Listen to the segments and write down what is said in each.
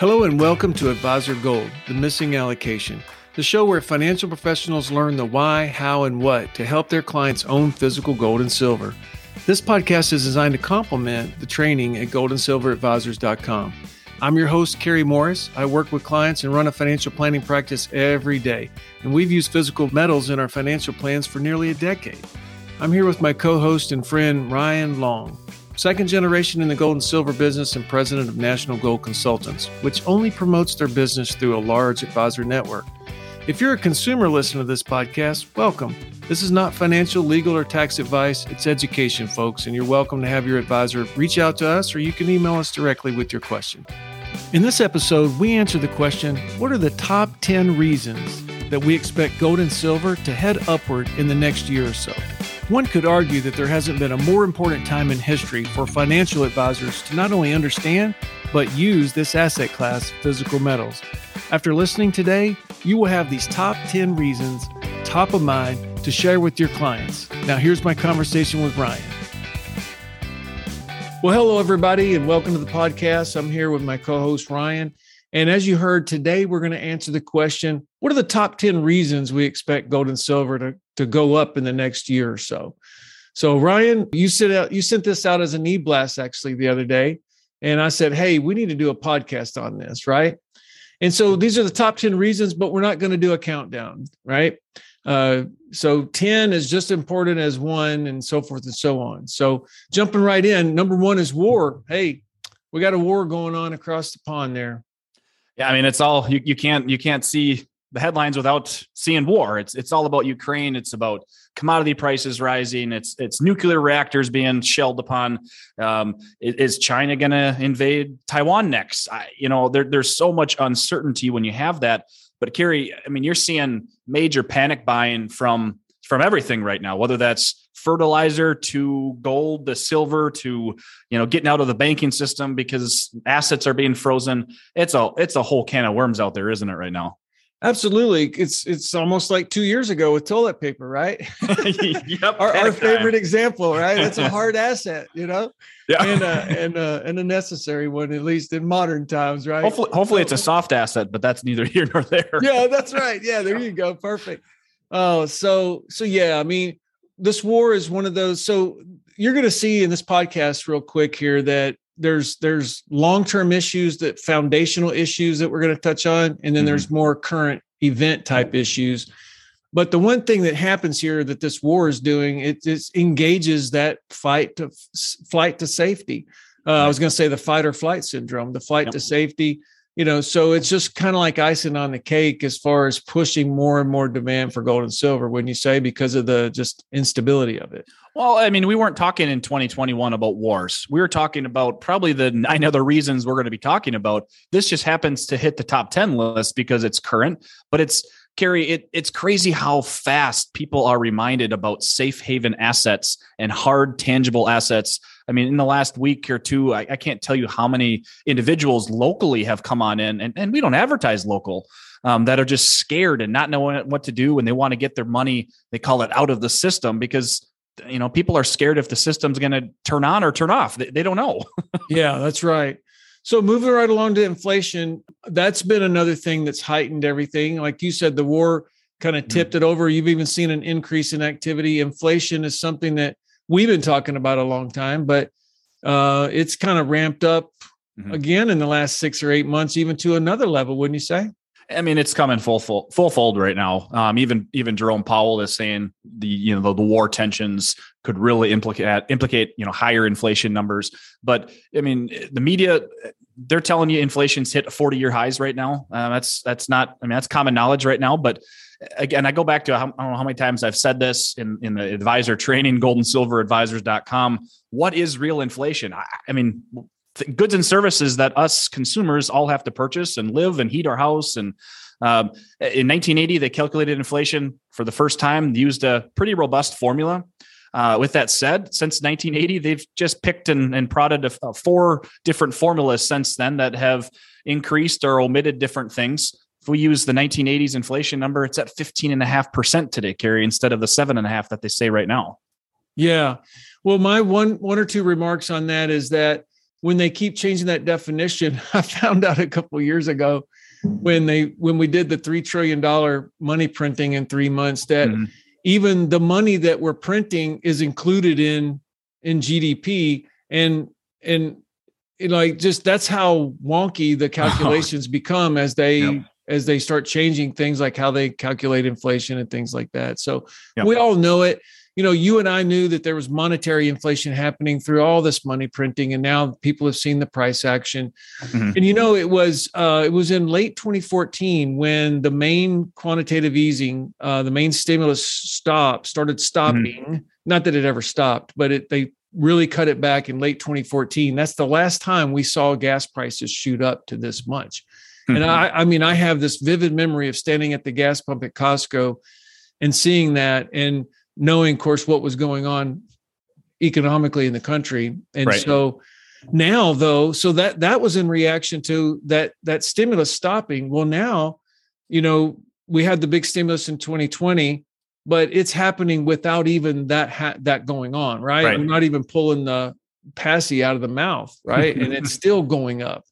Hello and welcome to Advisor Gold, the missing allocation, the show where financial professionals learn the why, how, and what to help their clients own physical gold and silver. This podcast is designed to complement the training at goldandsilveradvisors.com. I'm your host, Kerry Morris. I work with clients and run a financial planning practice every day, and we've used physical metals in our financial plans for nearly a decade. I'm here with my co host and friend, Ryan Long, second generation in the gold and silver business and president of National Gold Consultants, which only promotes their business through a large advisor network. If you're a consumer listener to this podcast, welcome. This is not financial, legal, or tax advice. It's education, folks, and you're welcome to have your advisor reach out to us or you can email us directly with your question. In this episode, we answer the question What are the top 10 reasons that we expect gold and silver to head upward in the next year or so? One could argue that there hasn't been a more important time in history for financial advisors to not only understand, but use this asset class, physical metals. After listening today, you will have these top 10 reasons top of mind to share with your clients. Now, here's my conversation with Ryan. Well, hello, everybody, and welcome to the podcast. I'm here with my co host, Ryan. And as you heard today, we're going to answer the question What are the top 10 reasons we expect gold and silver to, to go up in the next year or so? So, Ryan, you sent out you sent this out as an e-blast actually the other day. And I said, Hey, we need to do a podcast on this, right? And so these are the top 10 reasons, but we're not going to do a countdown, right? Uh, so 10 is just important as one and so forth and so on. So jumping right in, number one is war. Hey, we got a war going on across the pond there. Yeah, I mean it's all you, you can't you can't see the headlines without seeing war. It's it's all about Ukraine. It's about commodity prices rising. It's it's nuclear reactors being shelled upon. Um, is China going to invade Taiwan next? I, you know, there, there's so much uncertainty when you have that. But Kerry, I mean, you're seeing major panic buying from from everything right now, whether that's fertilizer to gold to silver to you know getting out of the banking system because assets are being frozen. It's a it's a whole can of worms out there, isn't it, right now? Absolutely. It's it's almost like two years ago with toilet paper, right? yep. our, our favorite example, right? It's a hard asset, you know? Yeah. And uh, and uh, and a necessary one, at least in modern times, right? Hopefully, hopefully it's a soft asset, but that's neither here nor there. yeah, that's right. Yeah, there you go. Perfect. Oh, so so yeah, I mean, this war is one of those. So you're gonna see in this podcast real quick here that there's there's long-term issues that foundational issues that we're going to touch on and then mm-hmm. there's more current event type issues but the one thing that happens here that this war is doing it, it engages that fight to flight to safety uh, i was going to say the fight or flight syndrome the flight yep. to safety you know so it's just kind of like icing on the cake as far as pushing more and more demand for gold and silver when you say because of the just instability of it? Well i mean we weren't talking in 2021 about wars. We were talking about probably the nine other reasons we're going to be talking about. This just happens to hit the top 10 list because it's current but it's Kerry, it, it's crazy how fast people are reminded about safe haven assets and hard tangible assets I mean, in the last week or two, I, I can't tell you how many individuals locally have come on in, and, and we don't advertise local. Um, that are just scared and not knowing what to do when they want to get their money they call it out of the system because you know people are scared if the system's going to turn on or turn off they, they don't know yeah that's right so moving right along to inflation that's been another thing that's heightened everything like you said the war kind of mm-hmm. tipped mm-hmm. it over you've even seen an increase in activity inflation is something that we've been talking about a long time, but uh, it's kind of ramped up mm-hmm. again in the last six or eight months, even to another level, wouldn't you say? I mean, it's coming full full full fold right now. Um, even even Jerome Powell is saying the you know the, the, war tensions could really implicate implicate you know higher inflation numbers. But I mean, the media they're telling you inflation's hit 40 year highs right now. Uh, that's that's not I mean that's common knowledge right now. But again, I go back to how, I don't know how many times I've said this in, in the advisor training, goldandsilveradvisors.com. What is real inflation? I, I mean, goods and services that us consumers all have to purchase and live and heat our house. And um, in 1980, they calculated inflation for the first time, used a pretty robust formula. Uh, with that said, since 1980, they've just picked and, and prodded a, a four different formulas since then that have increased or omitted different things if we use the 1980s inflation number, it's at 15.5% today, Kerry, instead of the seven and a half that they say right now. Yeah. Well, my one one or two remarks on that is that when they keep changing that definition, I found out a couple years ago when they when we did the three trillion dollar money printing in three months that mm-hmm. even the money that we're printing is included in in GDP and and like just that's how wonky the calculations become as they yep. As they start changing things like how they calculate inflation and things like that. So yep. we all know it you know, you and I knew that there was monetary inflation happening through all this money printing, and now people have seen the price action. Mm-hmm. And you know, it was uh, it was in late 2014 when the main quantitative easing, uh, the main stimulus stop started stopping. Mm-hmm. Not that it ever stopped, but it they really cut it back in late 2014. That's the last time we saw gas prices shoot up to this much. Mm-hmm. And I, I mean, I have this vivid memory of standing at the gas pump at Costco and seeing that and knowing, of course, what was going on economically in the country. And right. so now though, so that that was in reaction to that that stimulus stopping. Well, now, you know, we had the big stimulus in 2020, but it's happening without even that ha- that going on, right? right? We're not even pulling the passy out of the mouth, right? and it's still going up.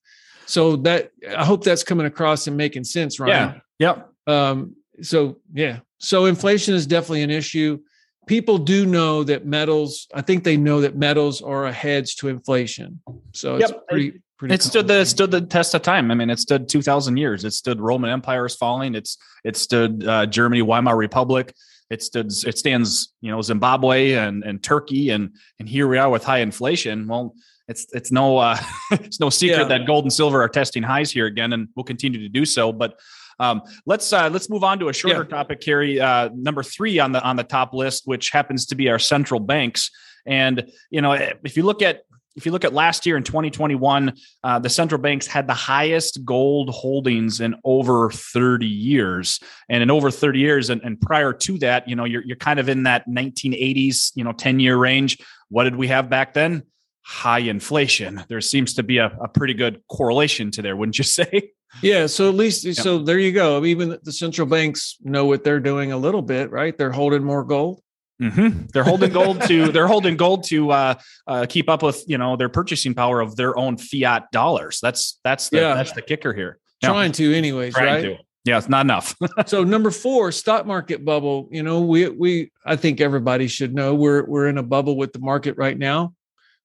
So that I hope that's coming across and making sense, right? Yeah. Yep. Um, so yeah. So inflation is definitely an issue. People do know that metals i think they know that metals are a hedge to inflation. So it's pretty pretty it stood the stood the test of time. I mean it stood 2000 years. It stood roman empire is falling. It's it stood uh, germany weimar republic. It stood it stands you know zimbabwe and and turkey. And and here we are with high inflation. Well it's it's no uh, it's no secret yeah. that gold and silver are testing highs here again and will continue to do so but um, let's uh, let's move on to a shorter yeah. topic, Kerry. Uh, number three on the on the top list, which happens to be our central banks. And you know, if you look at if you look at last year in 2021, uh, the central banks had the highest gold holdings in over 30 years. And in over 30 years, and, and prior to that, you know, you're, you're kind of in that 1980s, you know, 10 year range. What did we have back then? High inflation. There seems to be a, a pretty good correlation to there, wouldn't you say? Yeah, so at least yeah. so there you go. Even the central banks know what they're doing a little bit, right? They're holding more gold. Mm-hmm. They're holding gold to they're holding gold to uh, uh, keep up with you know their purchasing power of their own fiat dollars. That's that's the yeah. that's the kicker here. Trying to, anyways, Trying right? To. Yeah, it's not enough. so number four, stock market bubble. You know, we we I think everybody should know we're we're in a bubble with the market right now.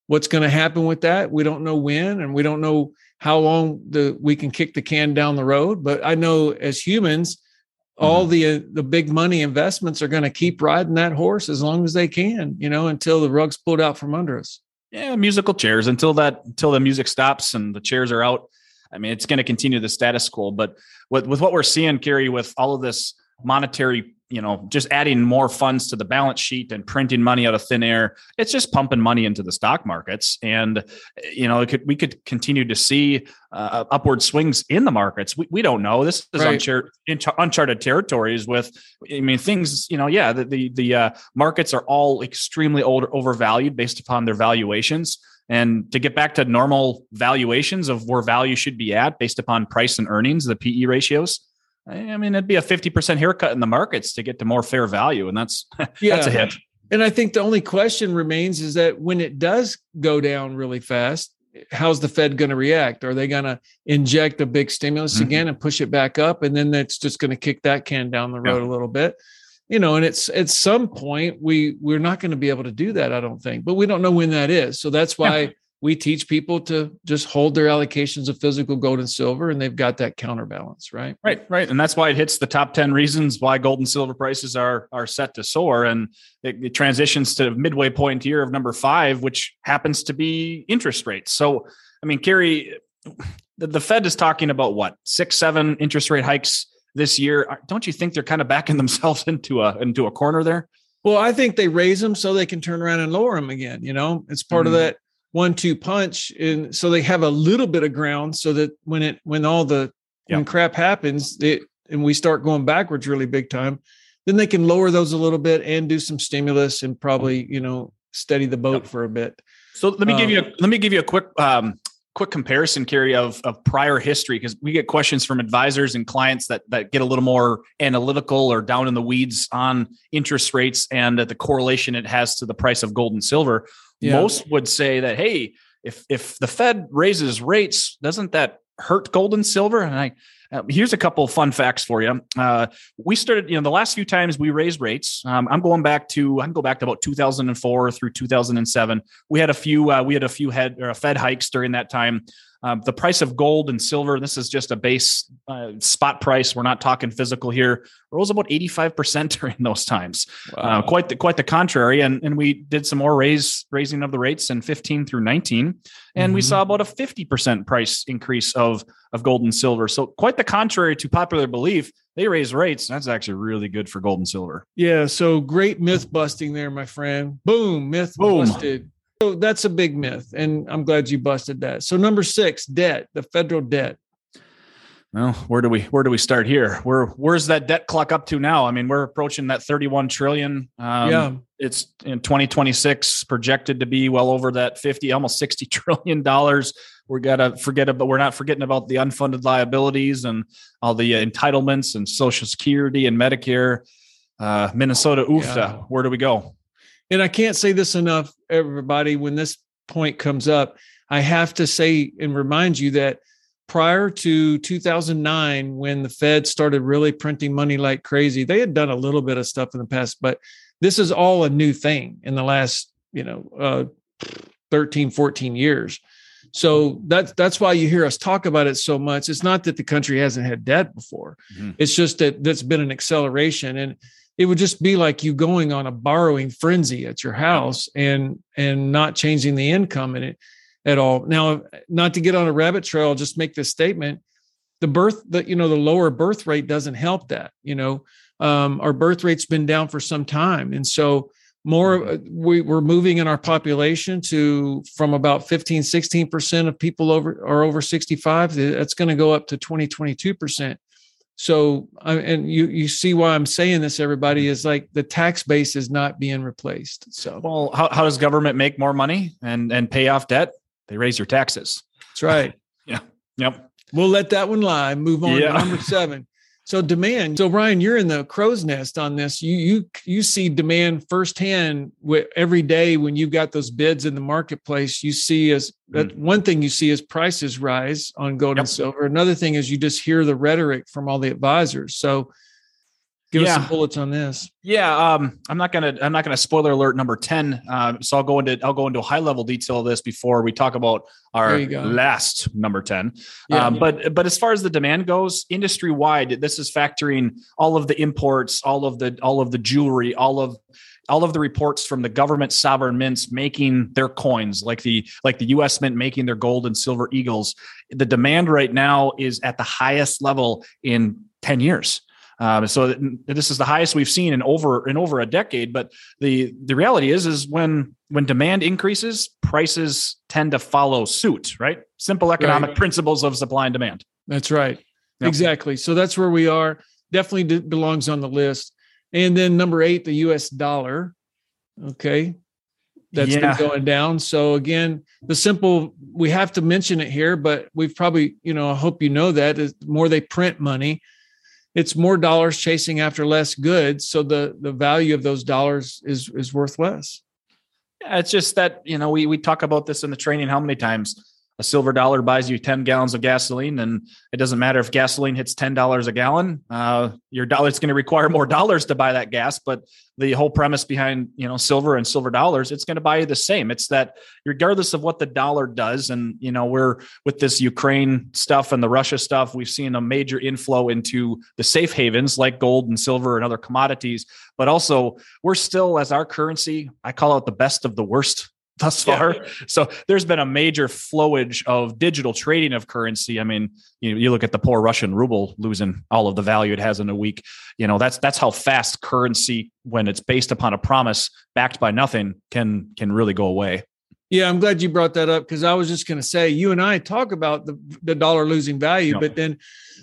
What's going to happen with that? We don't know when, and we don't know how long the we can kick the can down the road. But I know as humans, mm-hmm. all the uh, the big money investments are going to keep riding that horse as long as they can, you know, until the rug's pulled out from under us. Yeah, musical chairs until that until the music stops and the chairs are out. I mean, it's going to continue the status quo. But with with what we're seeing, Kerry, with all of this monetary you know, just adding more funds to the balance sheet and printing money out of thin air, it's just pumping money into the stock markets. And, you know, could, we could continue to see uh, upward swings in the markets. We, we don't know. This is right. unchar- uncharted territories with, I mean, things, you know, yeah, the, the, the uh, markets are all extremely old, overvalued based upon their valuations. And to get back to normal valuations of where value should be at based upon price and earnings, the PE ratios, I mean, it'd be a 50% haircut in the markets to get to more fair value. And that's, yeah. that's a hit. And I think the only question remains is that when it does go down really fast, how's the Fed going to react? Are they going to inject a big stimulus mm-hmm. again and push it back up? And then that's just going to kick that can down the road yeah. a little bit. You know, and it's at some point we we're not going to be able to do that, I don't think, but we don't know when that is. So that's why yeah we teach people to just hold their allocations of physical gold and silver and they've got that counterbalance right right right and that's why it hits the top 10 reasons why gold and silver prices are are set to soar and it, it transitions to midway point here of number five which happens to be interest rates so i mean Kerry the, the fed is talking about what six seven interest rate hikes this year don't you think they're kind of backing themselves into a into a corner there well, I think they raise them so they can turn around and lower them again. You know, it's part mm-hmm. of that one two punch and so they have a little bit of ground so that when it when all the yeah. when crap happens it and we start going backwards really big time then they can lower those a little bit and do some stimulus and probably you know steady the boat yeah. for a bit so let me um, give you a, um, let me give you a quick um quick comparison Kerry of of prior history because we get questions from advisors and clients that that get a little more analytical or down in the weeds on interest rates and the correlation it has to the price of gold and silver yeah. most would say that hey if if the Fed raises rates, doesn't that hurt gold and silver? And I uh, here's a couple fun facts for you. Uh, we started, you know, the last few times we raised rates. Um, I'm going back to I can go back to about 2004 through 2007. We had a few uh, we had a few head or Fed hikes during that time. Um, the price of gold and silver, this is just a base uh, spot price. We're not talking physical here. Rose about 85% during those times. Uh, wow. Uh, quite the quite the contrary. And, and we did some more raise raising of the rates in 15 through 19. And mm-hmm. we saw about a 50% price increase of, of gold and silver. So quite the contrary to popular belief. They raise rates. That's actually really good for gold and silver. Yeah. So great myth busting there, my friend. Boom, myth Boom. busted. So that's a big myth, and I'm glad you busted that. So number six, debt, the federal debt. Well, where do we where do we start here? Where where's that debt clock up to now? I mean, we're approaching that 31 trillion. Um, yeah, it's in 2026 projected to be well over that 50, almost 60 trillion dollars. We got to forget about. We're not forgetting about the unfunded liabilities and all the entitlements and Social Security and Medicare. Uh, Minnesota, oofta. Yeah. Where do we go? And I can't say this enough, everybody, when this point comes up, I have to say and remind you that prior to 2009, when the Fed started really printing money like crazy, they had done a little bit of stuff in the past, but this is all a new thing in the last, you know, uh, 13, 14 years. So that's that's why you hear us talk about it so much. It's not that the country hasn't had debt before. Mm-hmm. It's just that that's been an acceleration. And it would just be like you going on a borrowing frenzy at your house and and not changing the income in it at all. Now not to get on a rabbit trail just make this statement. The birth that you know the lower birth rate doesn't help that you know? Um, our birth rate's been down for some time. And so more mm-hmm. uh, we, we're moving in our population to from about 15 16% of people over are over 65 that's going to go up to 20 22% so, and you you see why I'm saying this, everybody is like the tax base is not being replaced. So, well, how, how does government make more money and and pay off debt? They raise your taxes. That's right. yeah. Yep. We'll let that one lie. Move on yeah. to number seven. So demand. So Ryan, you're in the crow's nest on this. You you you see demand firsthand with every day when you've got those bids in the marketplace. You see as that mm. one thing you see is prices rise on gold yep. and silver. Another thing is you just hear the rhetoric from all the advisors. So Give yeah. us some bullets on this. Yeah, um, I'm not gonna I'm not gonna spoiler alert number ten. Uh, so I'll go into I'll go into high level detail of this before we talk about our last number ten. Yeah, um, yeah. But but as far as the demand goes, industry wide, this is factoring all of the imports, all of the all of the jewelry, all of all of the reports from the government sovereign mints making their coins like the like the US mint making their gold and silver eagles the demand right now is at the highest level in 10 years um, so this is the highest we've seen in over in over a decade. But the the reality is is when when demand increases, prices tend to follow suit. Right? Simple economic right. principles of supply and demand. That's right. Yep. Exactly. So that's where we are. Definitely belongs on the list. And then number eight, the U.S. dollar. Okay, that's yeah. been going down. So again, the simple we have to mention it here, but we've probably, you know, I hope you know that is more they print money, it's more dollars chasing after less goods so the the value of those dollars is is worth less. It's just that you know we we talk about this in the training how many times a silver dollar buys you 10 gallons of gasoline and it doesn't matter if gasoline hits $10 a gallon uh, your dollar it's going to require more dollars to buy that gas but the whole premise behind you know silver and silver dollars it's going to buy you the same. It's that regardless of what the dollar does and you know we're with this ukraine stuff and the russia stuff we've seen a major inflow into the safe havens like gold and silver and other commodities but also we're still as our currency i call it the best of the worst thus far. Yeah. So there's been a major flowage of digital trading of currency. I mean, you you look at the poor Russian ruble losing all of the value it has in a week. You know, that's that's how fast currency, when it's based upon a promise backed by nothing, can can really go away. Yeah, I'm glad you brought that up because I was just going to say you and I talk about the, the dollar losing value, but then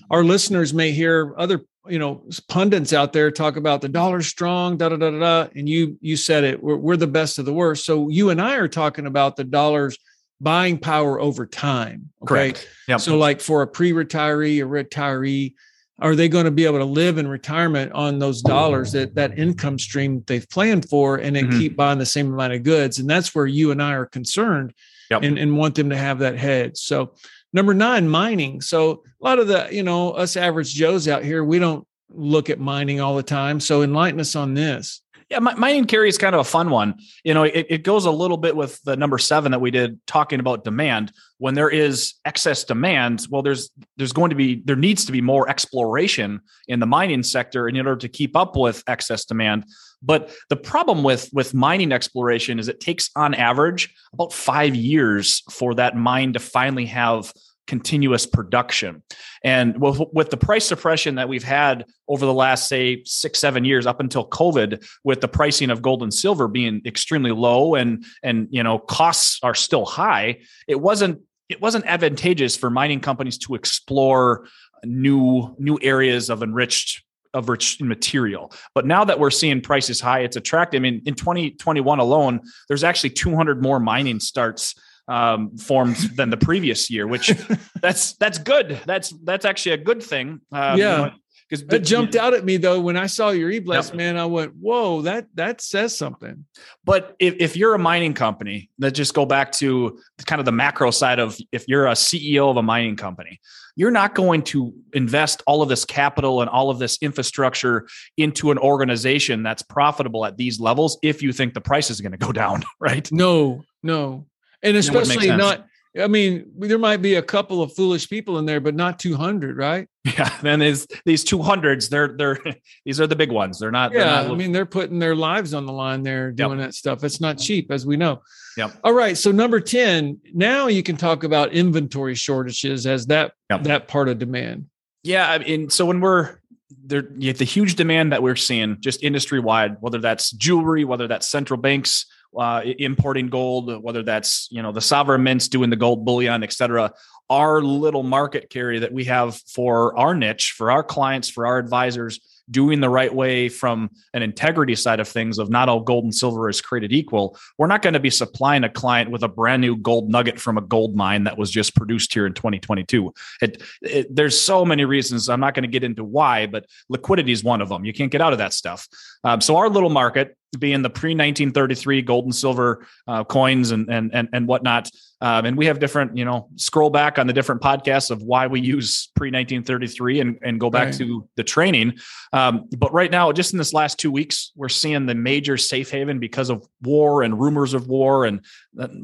our listeners may hear other you know pundits out there talk about the dollar strong da da da da and you you said it we're, we're the best of the worst so you and i are talking about the dollar's buying power over time okay Correct. Yep. so like for a pre-retiree a retiree are they going to be able to live in retirement on those dollars that that income stream they've planned for and then mm-hmm. keep buying the same amount of goods? And that's where you and i are concerned yep. and, and want them to have that head. So number nine mining. So a lot of the you know us average joes out here we don't look at mining all the time. So enlighten us on this yeah, mining Kerry is kind of a fun one. You know, it, it goes a little bit with the number seven that we did talking about demand. When there is excess demand, well, there's there's going to be there needs to be more exploration in the mining sector in order to keep up with excess demand. But the problem with with mining exploration is it takes on average about five years for that mine to finally have continuous production. And with, with the price suppression that we've had over the last, say, six, seven years up until COVID, with the pricing of gold and silver being extremely low and and you know costs are still high, it wasn't it wasn't advantageous for mining companies to explore new new areas of enriched of rich material. But now that we're seeing prices high, it's attractive. I mean, in 2021 alone, there's actually 200 more mining starts um, forms than the previous year, which that's that's good. That's that's actually a good thing. Um, yeah. because it jumped out at me though when I saw your e-blast, yep. man. I went, "Whoa, that that says something." But if, if you're a mining company, let's just go back to kind of the macro side of if you're a CEO of a mining company, you're not going to invest all of this capital and all of this infrastructure into an organization that's profitable at these levels if you think the price is going to go down, right? No, no and especially not I mean, there might be a couple of foolish people in there, but not 200, right? Yeah. Then there's these 200s. They're they're these are the big ones. They're not. Yeah. They're not I mean, they're putting their lives on the line. They're doing yep. that stuff. It's not cheap, as we know. Yep. All right. So number 10. Now you can talk about inventory shortages as that yep. that part of demand. Yeah. I mean, so when we're there, the huge demand that we're seeing just industry wide, whether that's jewelry, whether that's central banks uh, importing gold, whether that's you know the sovereign mints doing the gold bullion, et cetera. Our little market Kerry that we have for our niche, for our clients, for our advisors, doing the right way from an integrity side of things of not all gold and silver is created equal we're not going to be supplying a client with a brand new gold nugget from a gold mine that was just produced here in 2022 it, it, there's so many reasons i'm not going to get into why but liquidity is one of them you can't get out of that stuff um, so our little market being the pre 1933 gold and silver uh, coins and and and and whatnot. Um, and we have different, you know, scroll back on the different podcasts of why we use pre 1933 and and go back right. to the training. Um, but right now, just in this last two weeks, we're seeing the major safe haven because of war and rumors of war, and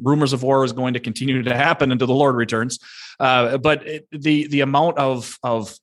rumors of war is going to continue to happen until the Lord returns. Uh, but it, the the amount of of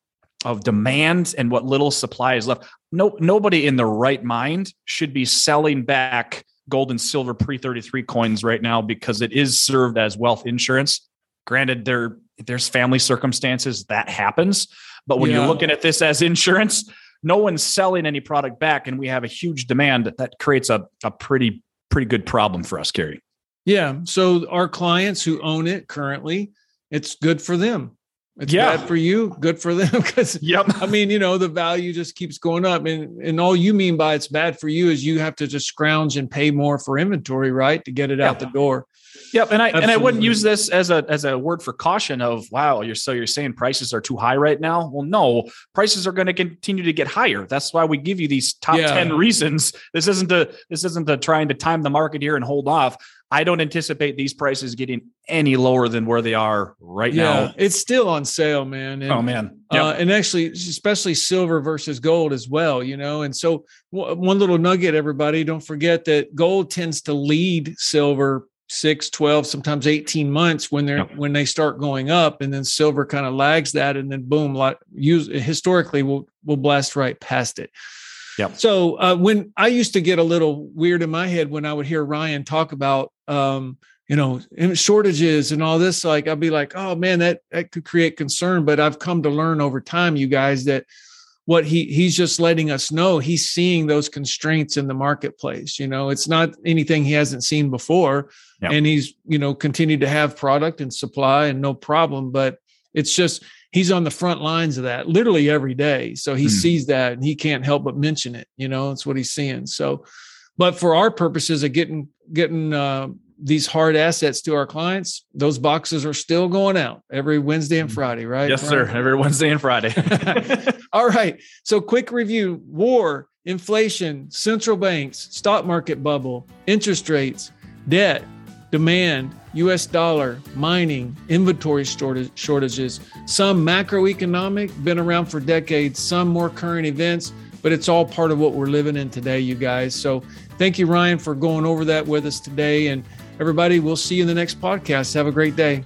of demand and what little supply is left. No, nobody in the right mind should be selling back gold and silver pre 33 coins right now because it is served as wealth insurance. Granted, there there's family circumstances that happens, but when yeah. you're looking at this as insurance, no one's selling any product back, and we have a huge demand that creates a, a pretty pretty good problem for us, Gary. Yeah. So our clients who own it currently, it's good for them. It's yeah. bad for you, good for them. Because yep. I mean, you know, the value just keeps going up. And and all you mean by it's bad for you is you have to just scrounge and pay more for inventory, right? To get it yep. out the door. Yep. And I Absolutely. and I wouldn't use this as a as a word for caution of wow, you're so you're saying prices are too high right now. Well, no, prices are going to continue to get higher. That's why we give you these top yeah. 10 reasons. This isn't a this isn't a trying to time the market here and hold off. I don't anticipate these prices getting any lower than where they are right yeah, now. It's still on sale, man. And, oh man, yep. uh, and actually, especially silver versus gold as well. You know, and so w- one little nugget, everybody, don't forget that gold tends to lead silver six 12 sometimes 18 months when they're yep. when they start going up and then silver kind of lags that and then boom like use historically will will blast right past it yeah. So uh, when I used to get a little weird in my head when I would hear Ryan talk about, um, you know, shortages and all this, like I'd be like, oh man, that that could create concern. But I've come to learn over time, you guys, that what he he's just letting us know he's seeing those constraints in the marketplace. You know, it's not anything he hasn't seen before, yep. and he's you know continued to have product and supply and no problem. But it's just he's on the front lines of that literally every day. So he mm. sees that and he can't help but mention it. You know, it's what he's seeing. So, but for our purposes of getting getting uh, these hard assets to our clients, those boxes are still going out every Wednesday and Friday, right? Yes, sir. Every Wednesday and Friday. All right. So, quick review war, inflation, central banks, stock market bubble, interest rates, debt, demand, US dollar, mining, inventory shortages, some macroeconomic, been around for decades, some more current events, but it's all part of what we're living in today, you guys. So, thank you, Ryan, for going over that with us today. And everybody, we'll see you in the next podcast. Have a great day.